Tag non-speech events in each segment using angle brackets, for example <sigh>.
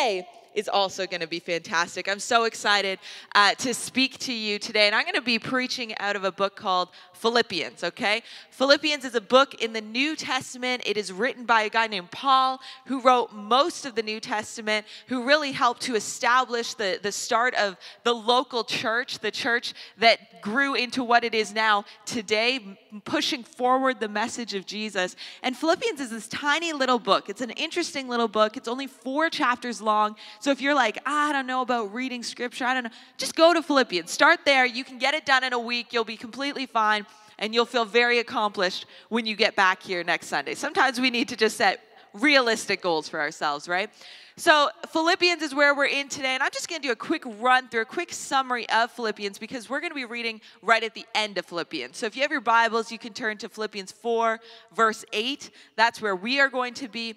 today is also going to be fantastic. I'm so excited uh, to speak to you today, and I'm going to be preaching out of a book called Philippians, okay? Philippians is a book in the New Testament. It is written by a guy named Paul, who wrote most of the New Testament, who really helped to establish the, the start of the local church, the church that grew into what it is now today, pushing forward the message of Jesus. And Philippians is this tiny little book. It's an interesting little book. It's only four chapters long. So if you're like, ah, I don't know about reading scripture, I don't know, just go to Philippians. Start there. You can get it done in a week. You'll be completely fine and you'll feel very accomplished when you get back here next Sunday. Sometimes we need to just set realistic goals for ourselves, right? So, Philippians is where we're in today, and I'm just going to do a quick run through, a quick summary of Philippians because we're going to be reading right at the end of Philippians. So, if you have your Bibles, you can turn to Philippians 4, verse 8. That's where we are going to be.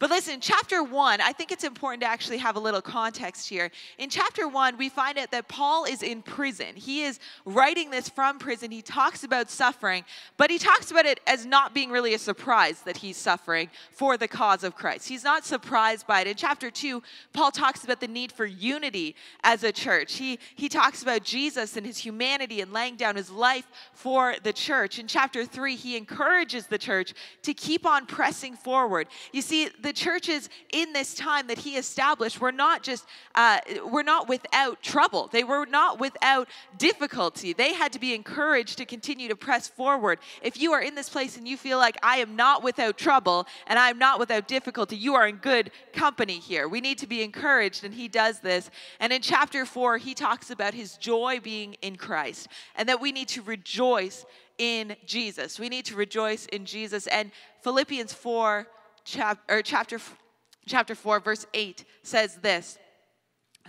But listen, chapter one, I think it's important to actually have a little context here. In chapter one, we find out that Paul is in prison. He is writing this from prison. He talks about suffering, but he talks about it as not being really a surprise that he's suffering for the cause of Christ. He's not surprised by it. In chapter two, Paul talks about the need for unity as a church. He, he talks about Jesus and his humanity and laying down his life for the church. In chapter three, he encourages the church to keep on pressing forward. You see, the churches in this time that he established were not just uh, were not without trouble. They were not without difficulty. They had to be encouraged to continue to press forward. If you are in this place and you feel like I am not without trouble and I am not without difficulty, you are in good company here. We need to be encouraged, and he does this. And in chapter four, he talks about his joy being in Christ and that we need to rejoice in Jesus. We need to rejoice in Jesus. And Philippians 4 chap- or chapter, chapter 4, verse 8 says this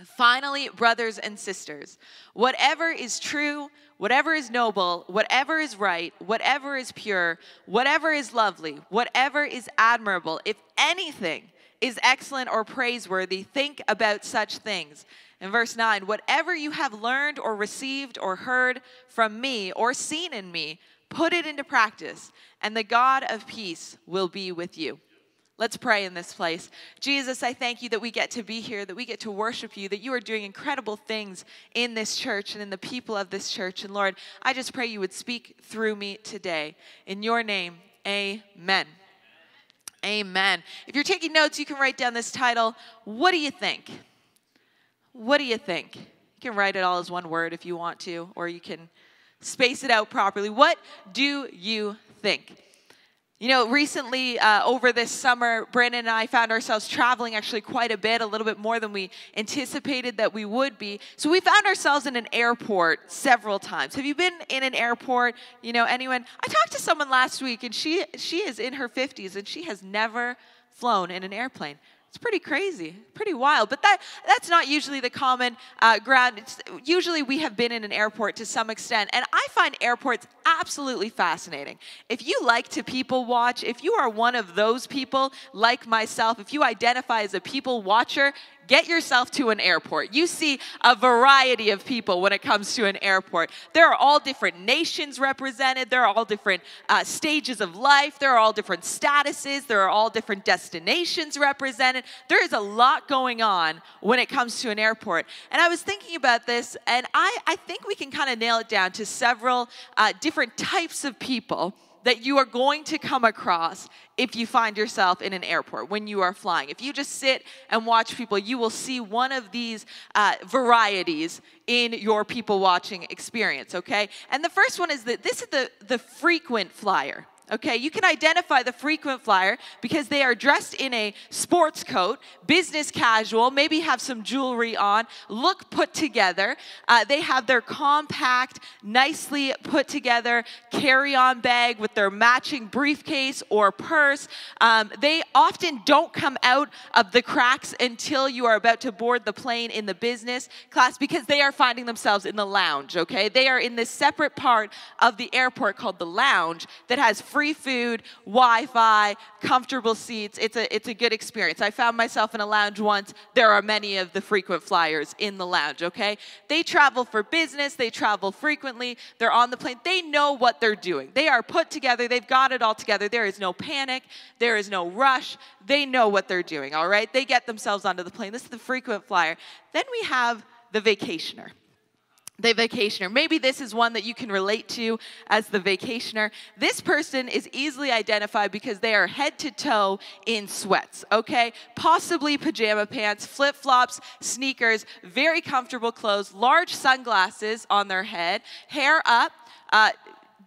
Finally, brothers and sisters, whatever is true, whatever is noble, whatever is right, whatever is pure, whatever is lovely, whatever is admirable, if anything is excellent or praiseworthy, think about such things. In verse 9, whatever you have learned or received or heard from me or seen in me, put it into practice, and the God of peace will be with you. Let's pray in this place. Jesus, I thank you that we get to be here, that we get to worship you, that you are doing incredible things in this church and in the people of this church. And Lord, I just pray you would speak through me today. In your name, amen. Amen. If you're taking notes, you can write down this title What do you think? What do you think? You can write it all as one word if you want to, or you can space it out properly. What do you think? You know, recently uh, over this summer, Brandon and I found ourselves traveling actually quite a bit, a little bit more than we anticipated that we would be. So we found ourselves in an airport several times. Have you been in an airport? You know, anyone? I talked to someone last week, and she she is in her 50s, and she has never flown in an airplane. It's pretty crazy, pretty wild. But that, that's not usually the common uh, ground. It's, usually we have been in an airport to some extent. And I find airports absolutely fascinating. If you like to people watch, if you are one of those people like myself, if you identify as a people watcher, get yourself to an airport. You see a variety of people when it comes to an airport. There are all different nations represented, there are all different uh, stages of life, there are all different statuses, there are all different destinations represented. There is a lot going on when it comes to an airport. And I was thinking about this, and I, I think we can kind of nail it down to several uh, different types of people that you are going to come across if you find yourself in an airport when you are flying. If you just sit and watch people, you will see one of these uh, varieties in your people watching experience, okay? And the first one is that this is the, the frequent flyer. Okay, you can identify the frequent flyer because they are dressed in a sports coat, business casual, maybe have some jewelry on, look put together. Uh, they have their compact, nicely put together carry on bag with their matching briefcase or purse. Um, they often don't come out of the cracks until you are about to board the plane in the business class because they are finding themselves in the lounge, okay? They are in this separate part of the airport called the lounge that has free food, Wi-Fi, comfortable seats. It's a it's a good experience. I found myself in a lounge once. There are many of the frequent flyers in the lounge, okay? They travel for business, they travel frequently, they're on the plane. They know what they're doing. They are put together, they've got it all together. There is no panic, there is no rush. They know what they're doing, all right? They get themselves onto the plane. This is the frequent flyer. Then we have the vacationer the vacationer. Maybe this is one that you can relate to as the vacationer. This person is easily identified because they are head to toe in sweats, okay? Possibly pajama pants, flip flops, sneakers, very comfortable clothes, large sunglasses on their head, hair up. Uh,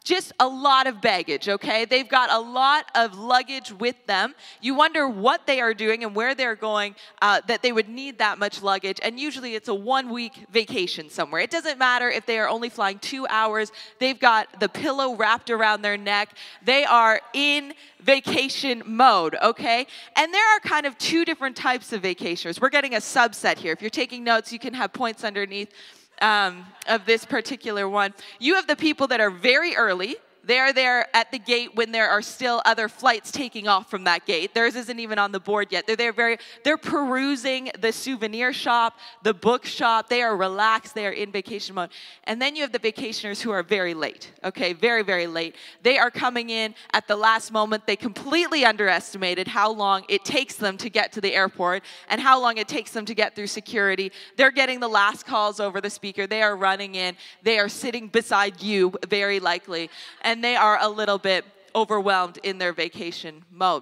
just a lot of baggage, okay? They've got a lot of luggage with them. You wonder what they are doing and where they're going uh, that they would need that much luggage. And usually it's a one week vacation somewhere. It doesn't matter if they are only flying two hours, they've got the pillow wrapped around their neck. They are in vacation mode, okay? And there are kind of two different types of vacationers. We're getting a subset here. If you're taking notes, you can have points underneath um, of this particular one. You have the people that are very early, they're there at the gate when there are still other flights taking off from that gate. Theirs isn't even on the board yet. They're there very they're perusing the souvenir shop, the book shop. They are relaxed, they are in vacation mode. And then you have the vacationers who are very late. Okay, very very late. They are coming in at the last moment. They completely underestimated how long it takes them to get to the airport and how long it takes them to get through security. They're getting the last calls over the speaker. They are running in. They are sitting beside you very likely. And and they are a little bit overwhelmed in their vacation mode.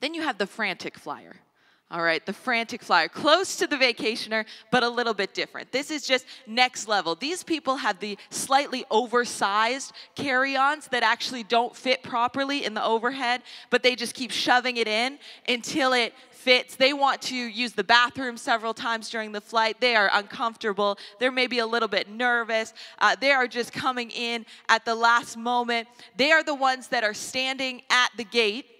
Then you have the frantic flyer. All right, the frantic flyer, close to the vacationer, but a little bit different. This is just next level. These people have the slightly oversized carry ons that actually don't fit properly in the overhead, but they just keep shoving it in until it fits. They want to use the bathroom several times during the flight. They are uncomfortable. They're maybe a little bit nervous. Uh, they are just coming in at the last moment. They are the ones that are standing at the gate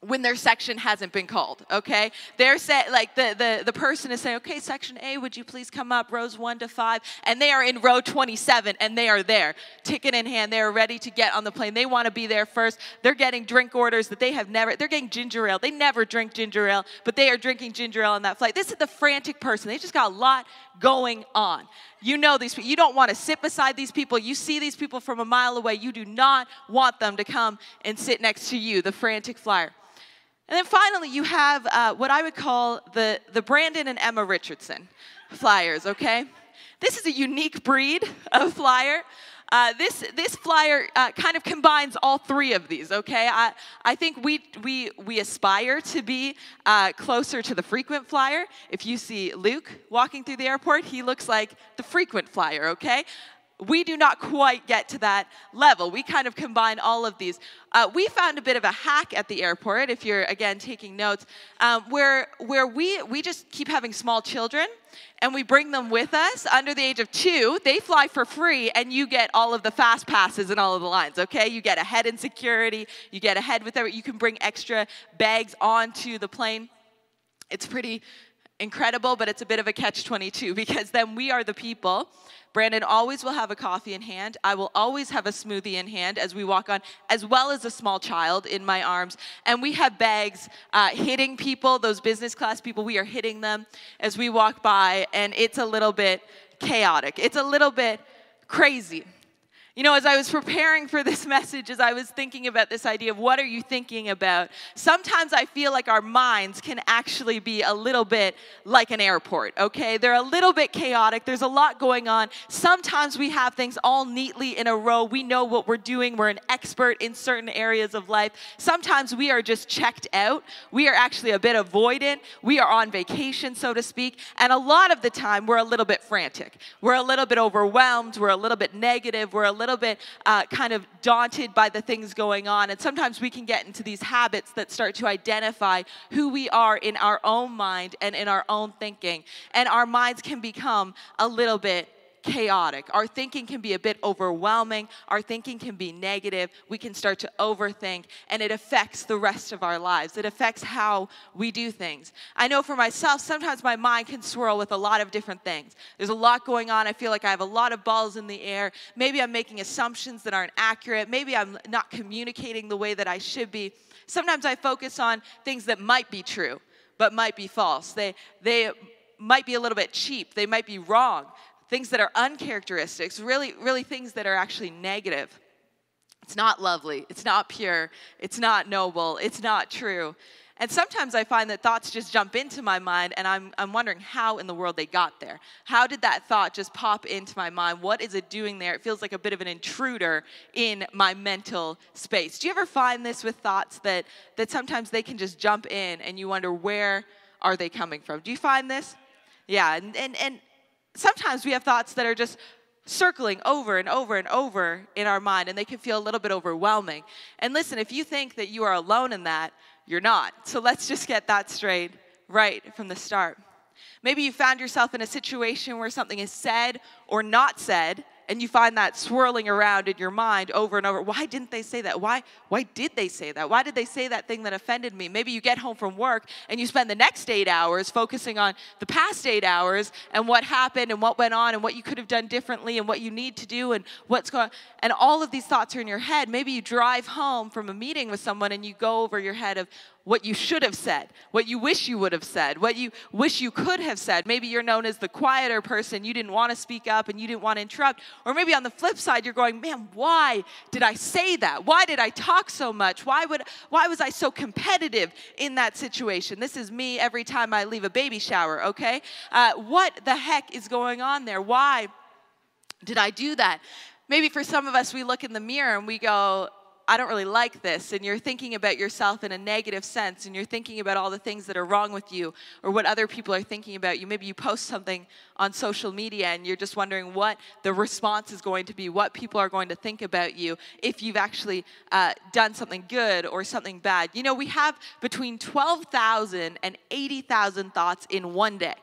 when their section hasn't been called okay? They're set like the, the the person is saying okay section a would you please come up rows one to five? And they are in row 27 and they are there ticket in hand. They are ready to get on the plane. They want to be there first. They're getting drink orders that they have never they're getting ginger ale. They never drink ginger ale but they are drinking ginger ale on that flight. This is the frantic person. They just got a lot going on. You know these people you don't want to sit beside these people. You see these people from a mile away. You do not want them to come and sit next to you the frantic flyer and then finally, you have uh, what I would call the, the Brandon and Emma Richardson flyers, okay? This is a unique breed of flyer. Uh, this, this flyer uh, kind of combines all three of these, okay? I, I think we, we, we aspire to be uh, closer to the frequent flyer. If you see Luke walking through the airport, he looks like the frequent flyer, okay? We do not quite get to that level. We kind of combine all of these. Uh, we found a bit of a hack at the airport, if you're again taking notes, um, where where we we just keep having small children and we bring them with us under the age of two. They fly for free, and you get all of the fast passes and all of the lines. Okay, you get ahead in security, you get ahead with every. You can bring extra bags onto the plane. It's pretty incredible, but it's a bit of a catch 22 <laughs> because then we are the people Brandon always will have a coffee in hand. I will always have a smoothie in hand as we walk on, as well as a small child in my arms. And we have bags uh, hitting people, those business class people, we are hitting them as we walk by, and it's a little bit chaotic. It's a little bit crazy. You know, as I was preparing for this <laughs> message, as I was thinking about this idea of what are you thinking about, sometimes I feel like our minds can actually be a little bit like an airport, okay? They're a little bit chaotic, there's a lot going on. Sometimes we have things all neatly in a row. We know what we're doing, we're an expert in certain areas of life. Sometimes we are just checked out, we are actually a bit avoidant, we are on vacation, so to speak, and a lot of the time we're a little bit frantic. We're a little bit overwhelmed, we're a little bit negative, we're a little little bit uh, kind of daunted by the things going on. And sometimes we can get into these habits that start to identify who we are in our own mind and in our own thinking. And our minds can become a little bit chaotic. Our thinking can be a bit overwhelming. Our thinking can be negative. We can start to overthink, and it affects the rest of our lives. It affects how we do things. I know for myself, sometimes my mind can swirl with a lot of different things. There's a lot going on. I feel like I have a lot of balls in the air. Maybe I'm making assumptions that aren't accurate. Maybe I'm not communicating the way that I should be. Sometimes I focus on things that might be true, but might be false. They, they might be a little bit cheap. They might be wrong things that are uncharacteristics, really, really things that are actually negative. It's not lovely, it's not pure, it's not noble, it's not true. And sometimes I find that thoughts just jump into my mind, and I'm, I'm wondering how in the world they got there. How did that thought just pop into my mind? What is it doing there? It feels like a bit of an intruder in my mental space. Do you ever find this with thoughts that, that sometimes they can just jump in and you wonder where are they coming from? Do you find this? Yeah, and, and, and sometimes we have thoughts that are just circling over and over and over in our mind, and they can feel a little bit overwhelming. And listen, if you think that you are alone in that, you're not. So let's just get that straight right from the start. Maybe you found yourself in a situation where something is said or not said, and you find that swirling around in your mind over and over. Why didn't they say that? Why, why did they say that? Why did they say that thing that offended me? Maybe you get home from work and you spend the next eight hours focusing on the past eight hours and what happened and what went on and what you could have done differently and what you need to do and what's going and all of these thoughts are in your head. Maybe you drive home from a meeting with someone and you go over your head of what you should have said, what you wish you would have said, what you wish you could have said. Maybe you're known as the quieter person, you didn't want to speak up and you didn't want to interrupt. Or maybe on the flip side, you're going, man, why did I say that? Why did I talk so much? Why, would, why was I so competitive in that situation? This is me every time I leave a baby shower, okay? Uh, what the heck is going on there? Why did I do that? Maybe for some of us, we look in the mirror and we go, I don't really like this, and you're thinking about yourself in a negative sense, and you're thinking about all the things that are wrong with you or what other people are thinking about you. Maybe you post something on social media and you're just wondering what the response is going to be, what people are going to think about you if you've actually uh, done something good or something bad. You know, we have between 12,000 and 80,000 thoughts in one day.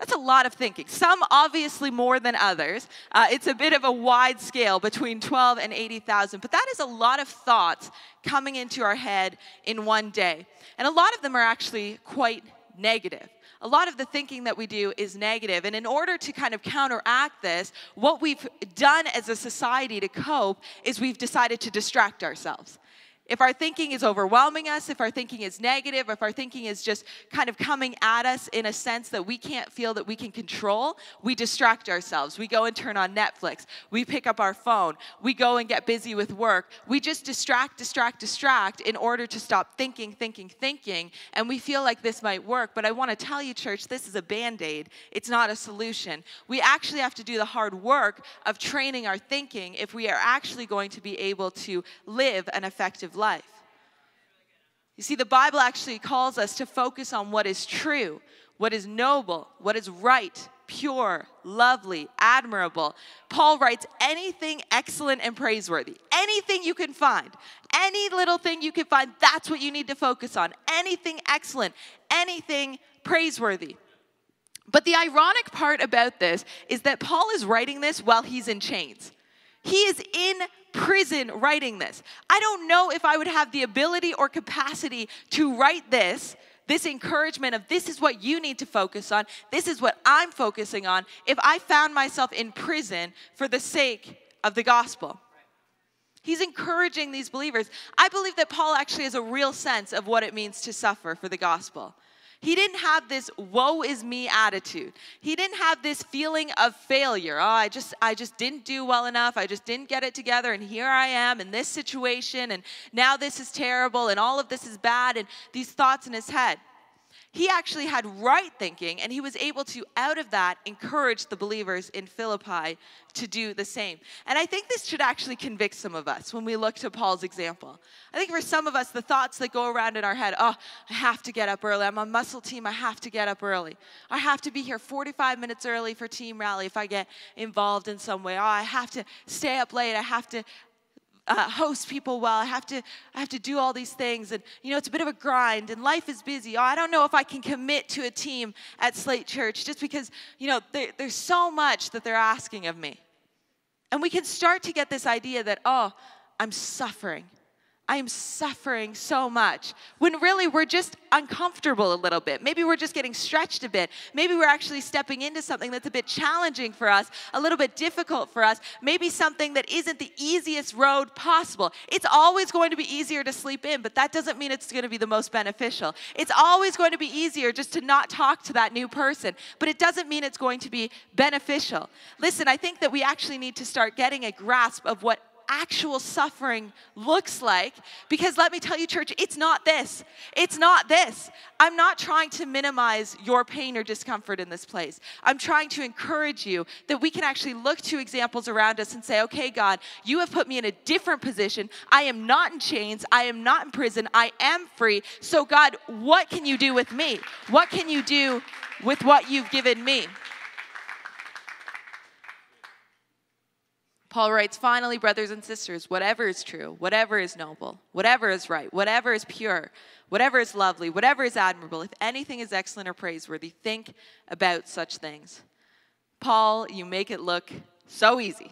That's a lot of thinking. Some obviously more than others. Uh, it's a bit of a wide scale between 12 and 80,000, but that is a lot of thoughts coming into our head in one day. And a lot of them are actually quite negative. A lot of the thinking that we do is negative. And in order to kind of counteract this, what we've done as a society to cope is we've decided to distract ourselves. If our thinking is overwhelming us, if our thinking is negative, if our thinking is just kind of coming at us in a sense that we can't feel that we can control, we distract ourselves. We go and turn on Netflix. We pick up our phone. We go and get busy with work. We just distract, distract, distract in order to stop thinking, thinking, thinking. And we feel like this might work. But I want to tell you, church, this is a band aid. It's not a solution. We actually have to do the hard work of training our thinking if we are actually going to be able to live an effective life life. You see, the Bible actually calls us to focus on what is true, what is noble, what is right, pure, lovely, admirable. Paul writes anything excellent and praiseworthy, anything you can find, any little thing you can find, that's what you need to focus on. Anything excellent, anything praiseworthy. But the ironic part about this is that Paul is writing this while he's in chains. He is in prison writing this. I don't know if I would have the ability or capacity to write this, this encouragement of this is what you need to focus on, this is what I'm focusing on, if I found myself in prison for the sake of the gospel. He's encouraging these believers. I believe that Paul actually has a real sense of what it means to suffer for the gospel. He didn't have this woe is me attitude. He didn't have this feeling of failure. Oh, I just I just didn't do well enough. I just didn't get it together and here I am in this situation and now this is terrible and all of this is bad and these thoughts in his head he actually had right thinking, and he was able to, out of that, encourage the believers in Philippi to do the same. And I think this should actually convict some of us when we look to Paul's example. I think for some of us, the thoughts that go around in our head oh, I have to get up early. I'm on muscle team. I have to get up early. I have to be here 45 minutes early for team rally if I get involved in some way. Oh, I have to stay up late. I have to uh, host people well. I have to I have to do all these things, and you know it's a bit of a grind, and life is busy. I don't know if I can commit to a team at Slate Church just because you know there, there's so much that they're asking of me, and we can start to get this idea that oh, I'm suffering. I am suffering so much. When really we're just uncomfortable a little bit. Maybe we're just getting stretched a bit. Maybe we're actually stepping into something that's a bit challenging for us, a little bit difficult for us. Maybe something that isn't the easiest road possible. It's always going to be easier to sleep in, but that doesn't mean it's going to be the most beneficial. It's always going to be easier just to not talk to that new person, but it doesn't mean it's going to be beneficial. Listen, I think that we actually need to start getting a grasp of what actual suffering looks like. Because let me tell you, church, it's not this. It's not this. I'm not trying to minimize your pain or discomfort in this place. I'm trying to encourage you that we can actually look to examples around us and say, okay, God, you have put me in a different position. I am not in chains. I am not in prison. I am free. So, God, what can you do with me? What can you do with what you've given me? Paul writes, finally, brothers and sisters, whatever is true, whatever is noble, whatever is right, whatever is pure, whatever is lovely, whatever is admirable, if anything is excellent or praiseworthy, think about such things. Paul, you make it look so easy.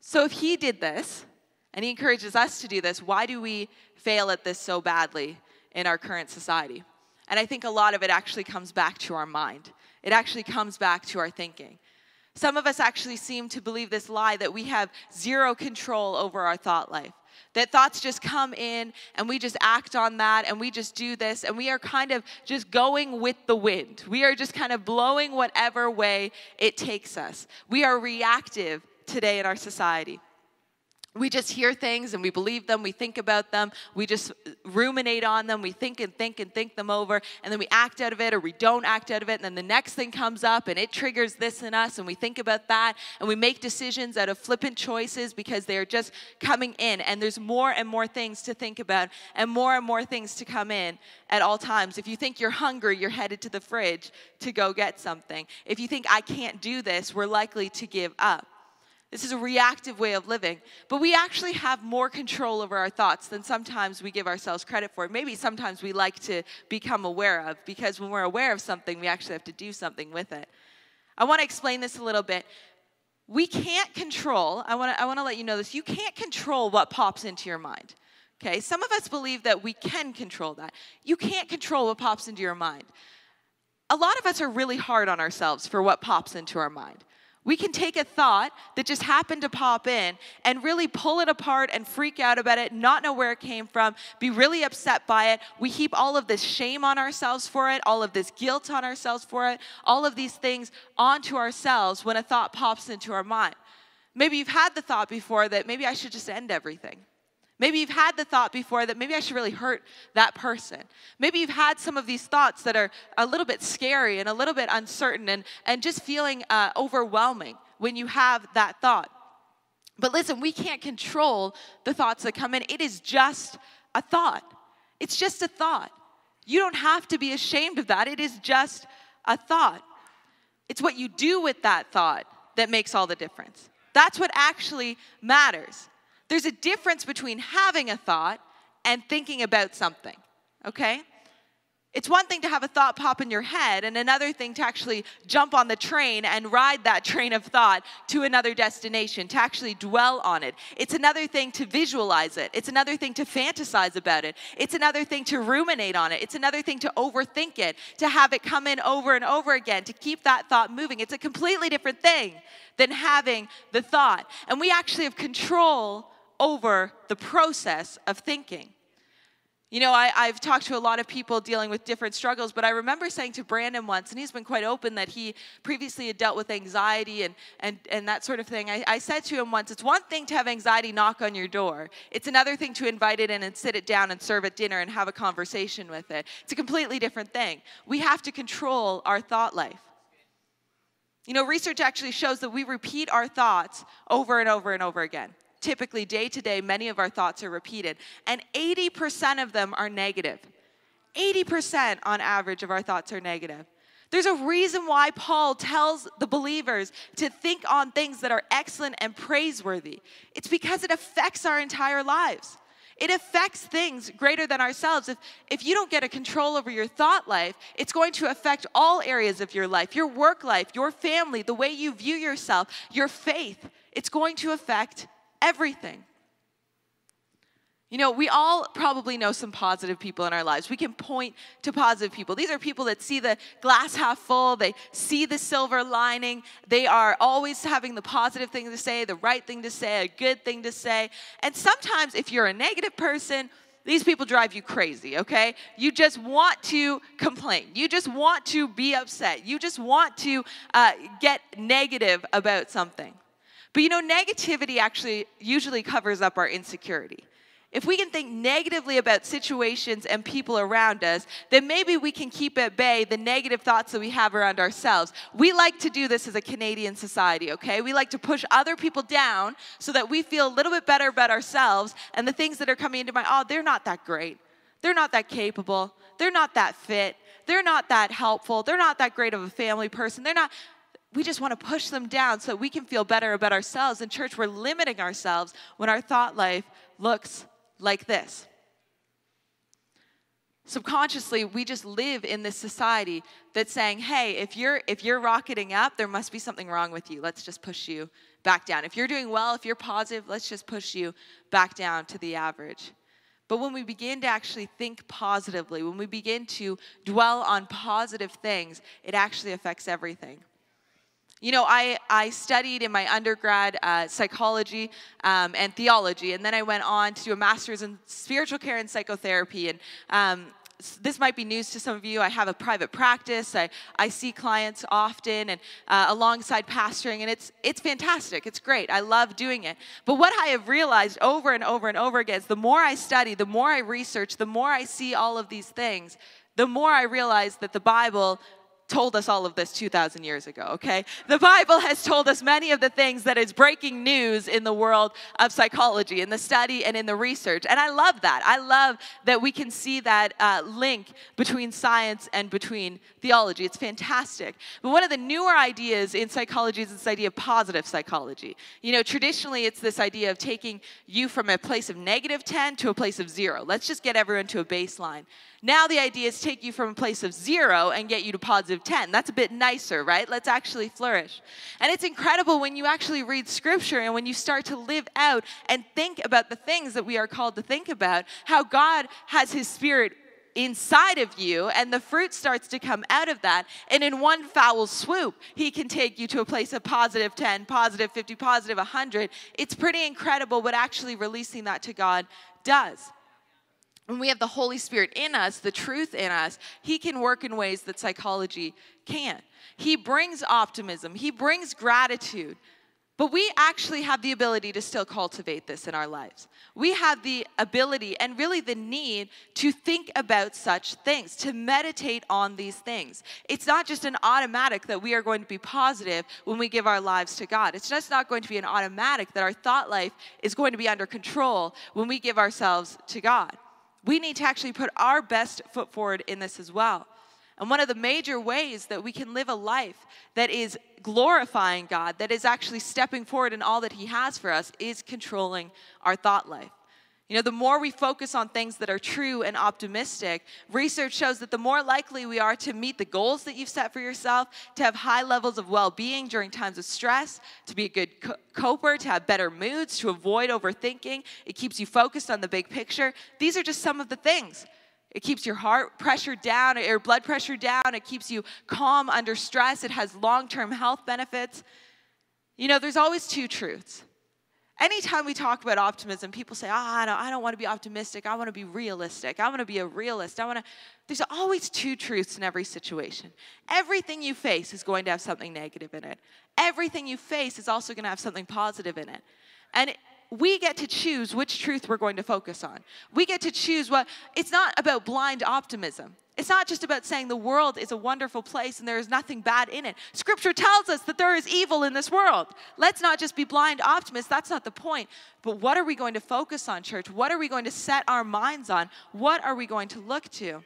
So if he did this, and he encourages us to do this, why do we fail at this so badly in our current society? And I think a lot of it actually comes back to our mind. It actually comes back to our thinking. Some of us actually seem to believe this lie that we have zero control over our thought life. That thoughts just come in and we just act on that and we just do this and we are kind of just going with the wind. We are just kind of blowing whatever way it takes us. We are reactive today in our society we just hear things and we believe them, we think about them, we just ruminate on them, we think and think and think them over, and then we act out of it or we don't act out of it, and then the next thing comes up and it triggers this in us, and we think about that, and we make decisions out of flippant choices because they're just coming in, and there's more and more things to think about and more and more things to come in at all times. If you think you're hungry, you're headed to the fridge to go get something. If you think I can't do this, we're likely to give up. This is a reactive way of living. But we actually have more control over our thoughts than sometimes we give ourselves credit for. Maybe sometimes we like to become aware of, because when we're aware of something, we actually have to do something with it. I want to explain this a little bit. We can't control, I want to I want to let you know this, you can't control what pops into your mind. Okay? Some of us believe that we can control that. You can't control what pops into your mind. A lot of us are really hard on ourselves for what pops into our mind. We can take a thought that just happened to pop in and really pull it apart and freak out about it, not know where it came from, be really upset by it. We heap all of this shame on ourselves for it, all of this guilt on ourselves for it, all of these things onto ourselves when a thought pops into our mind. Maybe you've had the thought before that maybe I should just end everything. Maybe you've had the thought before that maybe I should really hurt that person. Maybe you've had some of these thoughts that are a little bit scary and a little bit uncertain and, and just feeling uh, overwhelming when you have that thought. But listen, we can't control the thoughts that come in. It is just a thought. It's just a thought. You don't have to be ashamed of that. It is just a thought. It's what you do with that thought that makes all the difference. That's what actually matters. There's a difference between having a thought and thinking about something, okay? It's one thing to have a thought pop in your head, and another thing to actually jump on the train and ride that <laughs> train of thought to another destination, to actually dwell on it. It's another thing to visualize it. It's another thing to fantasize about it. It's another thing to ruminate on it. It's another thing to overthink it, to have it come in over and over again, to keep that thought moving. It's a completely different thing than having the thought. And we actually have control over the process of thinking. You know, I, have talked to a lot of people dealing with different struggles, but I remember saying to Brandon once, and he's been quite open that he previously had dealt with anxiety and, and, and that sort of thing. I, I said to him once, it's one thing to have anxiety knock on your door, it's another thing to invite it in and sit it down and serve it dinner and have a conversation with it. It's a completely different thing. We have to control our thought life. You know, research actually shows that we repeat our thoughts over and over and over again typically day to day, many of our thoughts are repeated, and 80% of them are negative. 80% on average of our thoughts are negative. There's a reason why Paul tells the believers to think on things that are excellent and praiseworthy. It's because it affects our entire lives. It affects things greater than ourselves. If, if you don't get a control over your thought life, it's going to affect all areas of your life your work life, your family, the way you view yourself, your faith. It's going to affect everything. You know, we all probably know some positive people in our lives. We can point to positive people. These are people that see the glass half full, they see the silver lining, they are always having the positive thing to say, the right thing to say, a good thing to say. And sometimes, if you're a negative person, these people drive you crazy, okay? You just want to complain. You just want to be upset. You just want to uh, get negative about something. But you know, negativity actually usually covers up our insecurity. If we can think negatively about situations and people around us, then maybe we can keep at bay the negative thoughts that we have around ourselves. We like to do this as a Canadian society, okay? We like to push other people down so that we feel a little bit better about ourselves and the things that are coming into my, oh, they're not that great. They're not that capable. They're not that fit. They're not that helpful. They're not that great of a family person. They're not we just want to push them down so we can feel better about ourselves. In church, we're limiting ourselves when our thought life looks like this. Subconsciously, we just live in this society that's saying, hey, if you're, if you're rocketing up, there must be something wrong with you. Let's just push you back down. If you're doing well, if you're positive, let's just push you back down to the average. But when we begin to actually think positively, when we begin to dwell on positive things, it actually affects everything. You know, I, I studied in my undergrad uh, psychology um, and theology, and then I went on to do a master's in spiritual care and psychotherapy. And um, this might be news to some of you. I have a private practice. I, I see clients often and uh, alongside pastoring, and it's, it's fantastic. It's great. I love doing it. But what I have realized over and over and over again is the more I study, the more I research, the more I see all of these things, the more I realize that the Bible told us all of this 2,000 years ago, okay? The Bible has told us many of the things that is breaking news in the world of psychology, in the study and in the research. And I love that. I love that we can see that uh, link between science and between theology. It's fantastic. But one of the newer ideas in psychology is this idea of positive psychology. You know, traditionally it's this idea of taking you from a place of negative 10 to a place of zero. Let's just get everyone to a baseline. Now the idea is take you from a place of zero and get you to positive 10. That's a bit nicer, right? Let's actually flourish. And it's incredible when you actually read scripture and when you start to live out and think about the things that we are called to think about, how God has his spirit inside of you and the fruit starts to come out of that and in one foul swoop he can take you to a place of positive 10 positive 50 positive 100 it's pretty incredible what actually releasing that to god does when we have the Holy Spirit in us, the truth in us, He can work in ways that psychology can't. He brings optimism, He brings gratitude. But we actually have the ability to still cultivate this in our lives. We have the ability and really the need to think about such things, to meditate on these things. It's not just an automatic that we are going to be positive when we give our lives to God. It's just not going to be an automatic that our thought life is going to be under control when we give ourselves to God we need to actually put our best foot forward in this as well. And one of the major ways that we can live a life that is glorifying God, that is actually stepping forward in all that He has for us, is controlling our thought life. You know, the more we focus on things that are true and optimistic, research shows that the more likely we are to meet the goals that you've set for yourself, to have high levels of well being during times of stress, to be a good coper, to have better moods, to avoid overthinking. It keeps you focused on the big picture. These are just some of the things. It keeps your heart pressure down, your blood pressure down. It keeps you calm under stress. It has long term health benefits. You know, there's always two truths. Anytime we talk about optimism, people say, oh, I don't, I don't want to be optimistic. I want to be realistic. I want to be a realist. I want to. There's always two truths in every situation. Everything you face is going to have something negative in it. Everything you face is also going to have something positive in it. And we get to choose which truth we're going to focus on. We get to choose what, it's not about blind optimism. It's not just about saying the world is a wonderful place and there is nothing bad in it. Scripture tells us that there is evil in this world. Let's not just be blind optimists. That's not the point. But what are we going to focus on, church? What are we going to set our minds on? What are we going to look to?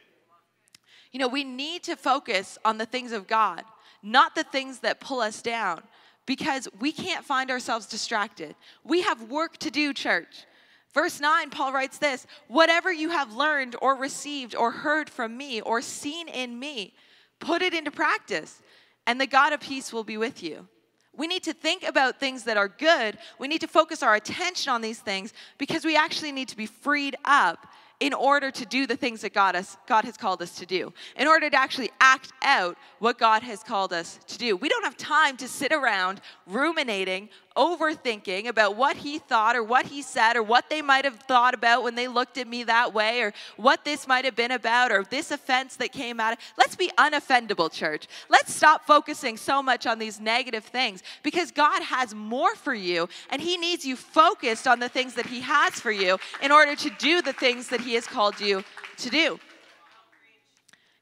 You know, we need to focus on the things of God, not the things that pull us down, because we can't find ourselves distracted. We have work to do, church. Verse 9, Paul writes this Whatever you have learned or received or heard from me or seen in me, put it into practice, and the God of peace will be with you. We need to think about things that are good. We need to focus our attention on these things because we actually need to be freed up in order to do the things that God has, God has called us to do, in order to actually act out what God has called us to do. We don't have time to sit around ruminating overthinking about what he thought or what he said or what they might have thought about when they looked at me that way or what this might have been about or this offense that came out. Let's be unoffendable, church. Let's stop focusing so much on these negative things because God has more for you and he needs you focused on the things that he has for you in order to do the things that he has called you to do.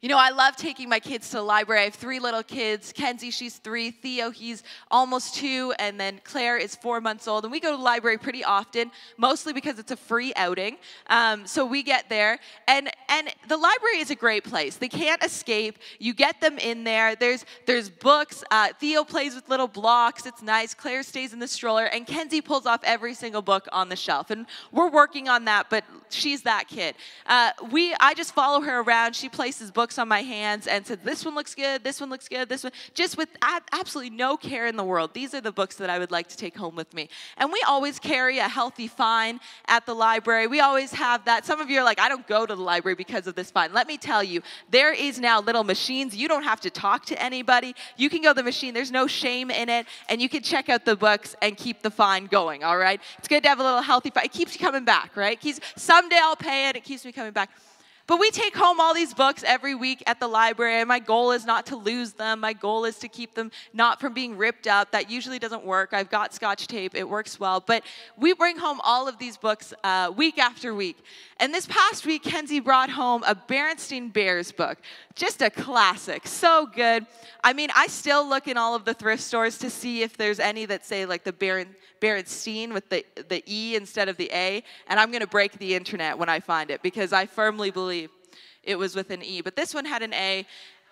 You know, I love taking my kids to the library. I have three little kids. Kenzie, she's three. Theo, he's almost two. And then Claire is four months old. And we go to the library pretty often, mostly because it's a free outing. Um, so we get there. And, and the library is a great place. They can't escape. You get them in there. There's, there's books. Uh, Theo plays with little blocks. It's nice. Claire stays in the stroller. And Kenzie pulls off every single book on the shelf. And we're working on that, but she's that kid. Uh, we, I just follow her around. She places books on my hands and said, This one looks good, this one looks good, this one, just with absolutely no care in the world. These are the books that I would like to take home with me. And we always carry a healthy fine at the library. We always have that. Some of you are like, I don't go to the library because of this fine. Let me tell you, there is now little machines. You don't have to talk to anybody. You can go to the machine, there's no shame in it, and you can check out the books and keep the fine going, all right? It's good to have a little healthy fine. It keeps you coming back, right? Keeps, someday I'll pay it, it keeps me coming back. But we take home all these books every week at the library, and my goal is not to lose them. My goal is to keep them not from being ripped up. That usually doesn't work. I've got scotch tape, it works well. But we bring home all of these books uh, week after week. And this past week, Kenzie brought home a Berenstain Bears book. Just a classic. So good. I mean, I still look in all of the thrift stores to see if there's any that say like the Beren, Berenstein with the, the E instead of the A. And I'm going to break the internet when I find it because I firmly believe it was with an E. But this one had an A.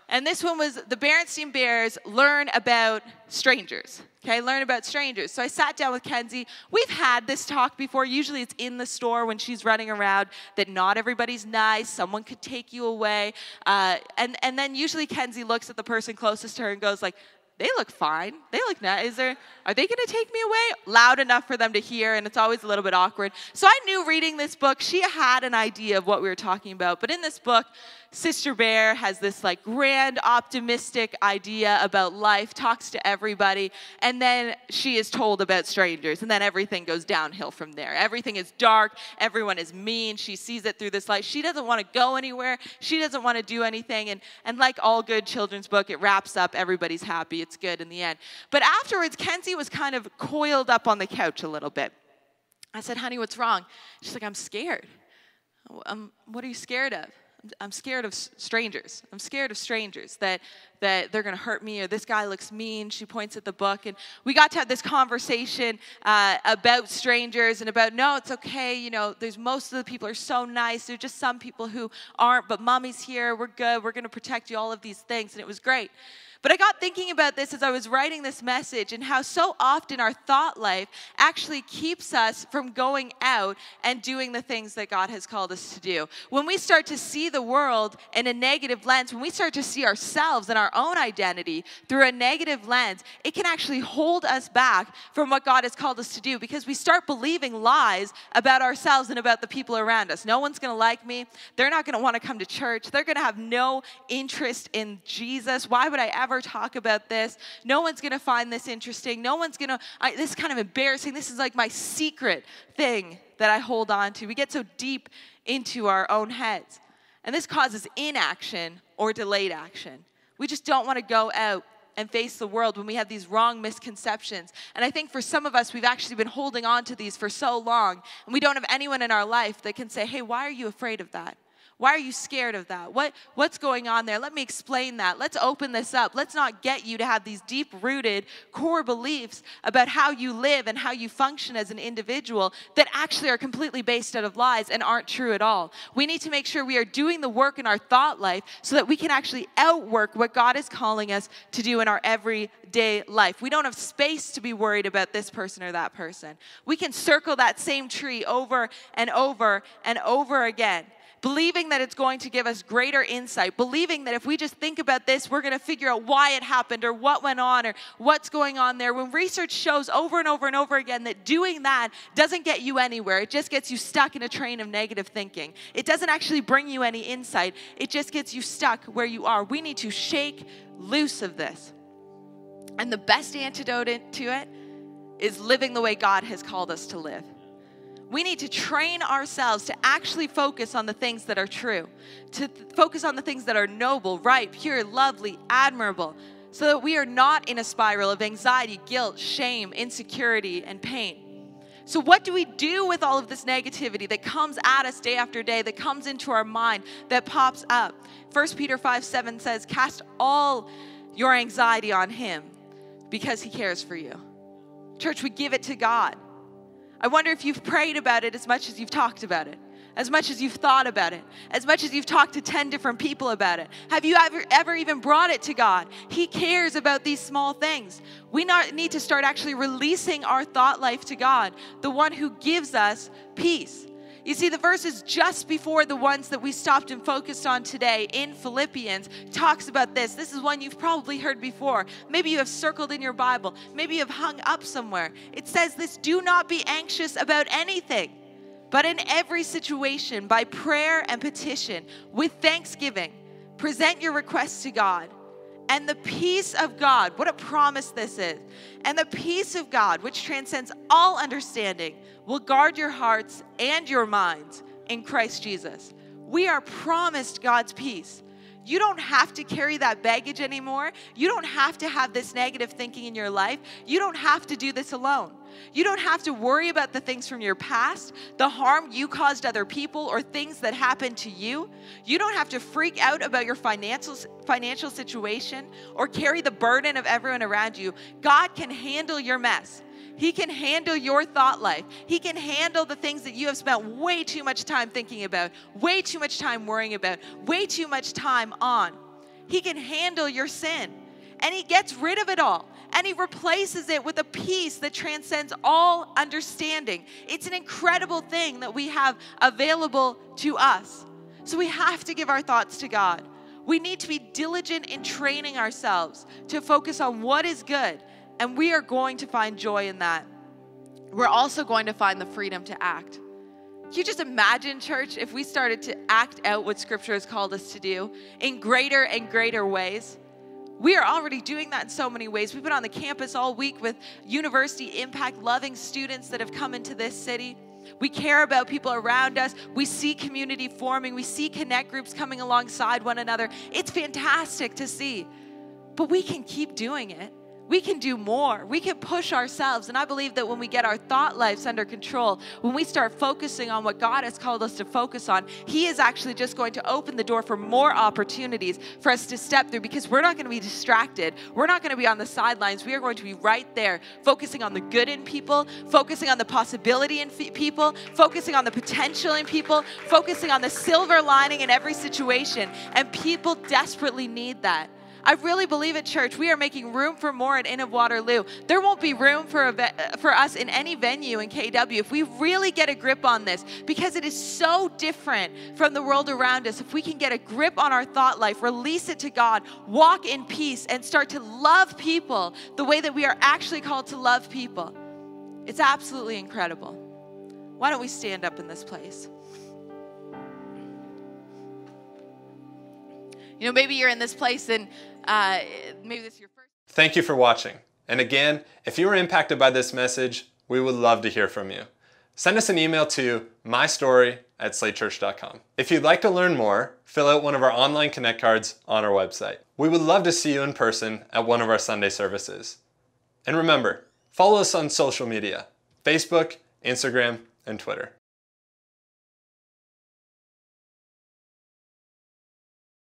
And this one was the Berenstain Bears learn about strangers. Okay, learn about strangers. So I sat down with Kenzie. We've had this talk before. Usually it's in the store when she's running around that not everybody's nice. Someone could take you away. Uh, and, and then usually Kenzie looks at the person closest to her and goes like, they look fine. They look nice. Is there, are they going to take me away? Loud enough for them to hear, and it's always a little bit awkward. So I knew reading this book, she had an idea of what we were talking about. But in this book, Sister Bear has this like grand, optimistic idea about life, talks to everybody, and then she is told about strangers, and then everything goes downhill from there. Everything is dark, everyone is mean, she sees it through this light. She doesn't want to go anywhere, she doesn't want to do anything, and, and like all good children's book, it wraps up, everybody's happy, it's good in the end. But afterwards, Kenzie was kind of coiled up on the couch a little bit. I said, honey, what's wrong? She's like, I'm scared. Um, what are you scared of? I'm scared of strangers. I'm scared of strangers that that they're going to hurt me or this guy looks mean. She points at the book, and we got to have this conversation uh, about strangers and about no, it's okay. You know, there's most of the people are so nice. There's just some people who aren't, but mommy's here. We're good. We're going to protect you. All of these things, and it was great. But I got thinking about this as I was writing this message and how so often our thought life actually keeps us from going out and doing the things that God has called us to do. When we start to see the world in a negative lens, when we start to see ourselves and our own identity through a negative lens, it can actually hold us back from what God has called us to do because we start believing lies about ourselves and about the people around us. No one's going to like me. They're not going to want to come to church. They're going to have no interest in Jesus. Why would I ever? Ever talk about this. No one's going to find this interesting. No one's going to, this is kind of embarrassing. This is like my secret thing that I hold on to. We get so deep into our own heads. And this causes inaction or delayed action. We just don't want to go out and face the world when we have these wrong misconceptions. And I think for some of us, we've actually been holding on to these for so long, and we don't have anyone in our life that can say, hey, why are you afraid of that? Why are you scared of that? What, what's going on there? Let me explain that. Let's open this up. Let's not get you to have these deep rooted core beliefs about how you live and how you function as an individual that actually are completely based out of lies and aren't true at all. We need to make sure we are doing the work in our thought life so that we can actually outwork what God is calling us to do in our everyday life. We don't have space to be worried about this person or that person. We can circle that same tree over and over and over again believing that it's going to give us greater insight, believing that if we just think about this, we're going to figure out why it happened or what went on or what's going on there. When research shows over and over and over again that doing that doesn't get you anywhere, it just gets you stuck in a train of negative thinking. It doesn't actually bring you any insight, it just gets you stuck where you are. We need to shake loose of this. And the best antidote to it is living the way God has called us to live. We need to train ourselves to actually focus on the things that are true, to th- focus on the things that are noble, right, pure, lovely, admirable, so that we are not in a spiral of anxiety, guilt, shame, insecurity, and pain. So, what do we do with all of this negativity that comes at us day after day, that comes into our mind, that pops up? 1 Peter 5 7 says, Cast all your anxiety on Him because He cares for you. Church, we give it to God. I wonder if you've prayed about it as much as you've talked about it, as much as you've thought about it, as much as you've talked to 10 different people about it. Have you ever, ever even brought it to God? He cares about these small things. We need to start actually releasing our thought life to God, the one who gives us peace. You see, the verses just before the ones that we stopped and focused on today in Philippians talks about this. This is one you've probably heard before. Maybe you have circled in your Bible, maybe you have hung up somewhere. It says this do not be anxious about anything, but in every situation, by prayer and petition, with thanksgiving, present your requests to God. And the peace of God, what a promise this is. And the peace of God, which transcends all understanding, will guard your hearts and your minds in Christ Jesus. We are promised God's peace. You don't have to carry that baggage anymore. You don't have to have this negative thinking in your life. You don't have to do this alone. You don't have to worry about the things from your past, the harm you caused other people, or things that happened to you. You don't have to freak out about your financial, financial situation or carry the burden of everyone around you. God can handle your mess. He can handle your thought life. He can handle the things that you have spent way too much time thinking about, way too much time worrying about, way too much time on. He can handle your sin and He gets rid of it all and He replaces it with a peace that transcends all understanding. It's an incredible thing that we have available to us. So we have to give our thoughts to God. We need to be diligent in training ourselves to focus on what is good, and we are going to find joy in that. We're also going to find the freedom to act. Can you just imagine, church, if we started to act out what Scripture has called us to do in greater and greater ways? We are already doing that in so many ways. We've been on the campus all week with university impact loving students that have come into this city. We care about people around us. We see community forming. We see connect groups coming alongside one another. It's fantastic to see. But we can keep doing it we can do more. We can push ourselves. And I believe that when we get our thought lives under control, when we start focusing on what God has called us to focus on, He is actually just going to open the door for more opportunities for us to step through because we're not going to be distracted. We're not going to be on the sidelines. We are going to be right there, focusing on the good in people, focusing on the possibility in people, focusing on the potential in people, focusing on the silver lining in every situation. And people desperately need that. I really believe at church we are making room for more at Inn of Waterloo. There won't be room for, a, for us in any venue in KW if we really get a grip on this because it is so different from the world around us. If we can get a grip on our thought life, release it to God, walk in peace, and start to love people the way that we are actually called to love people, it's absolutely incredible. Why don't we stand up in this place? You know, maybe you're in this place and uh, maybe this is your first. Thank you for watching. And again, if you were impacted by this message, we would love to hear from you. Send us an email to mystory at slatechurch.com. If you'd like to learn more, fill out one of our online connect cards on our website. We would love to see you in person at one of our Sunday services. And remember, follow us on social media Facebook, Instagram, and Twitter.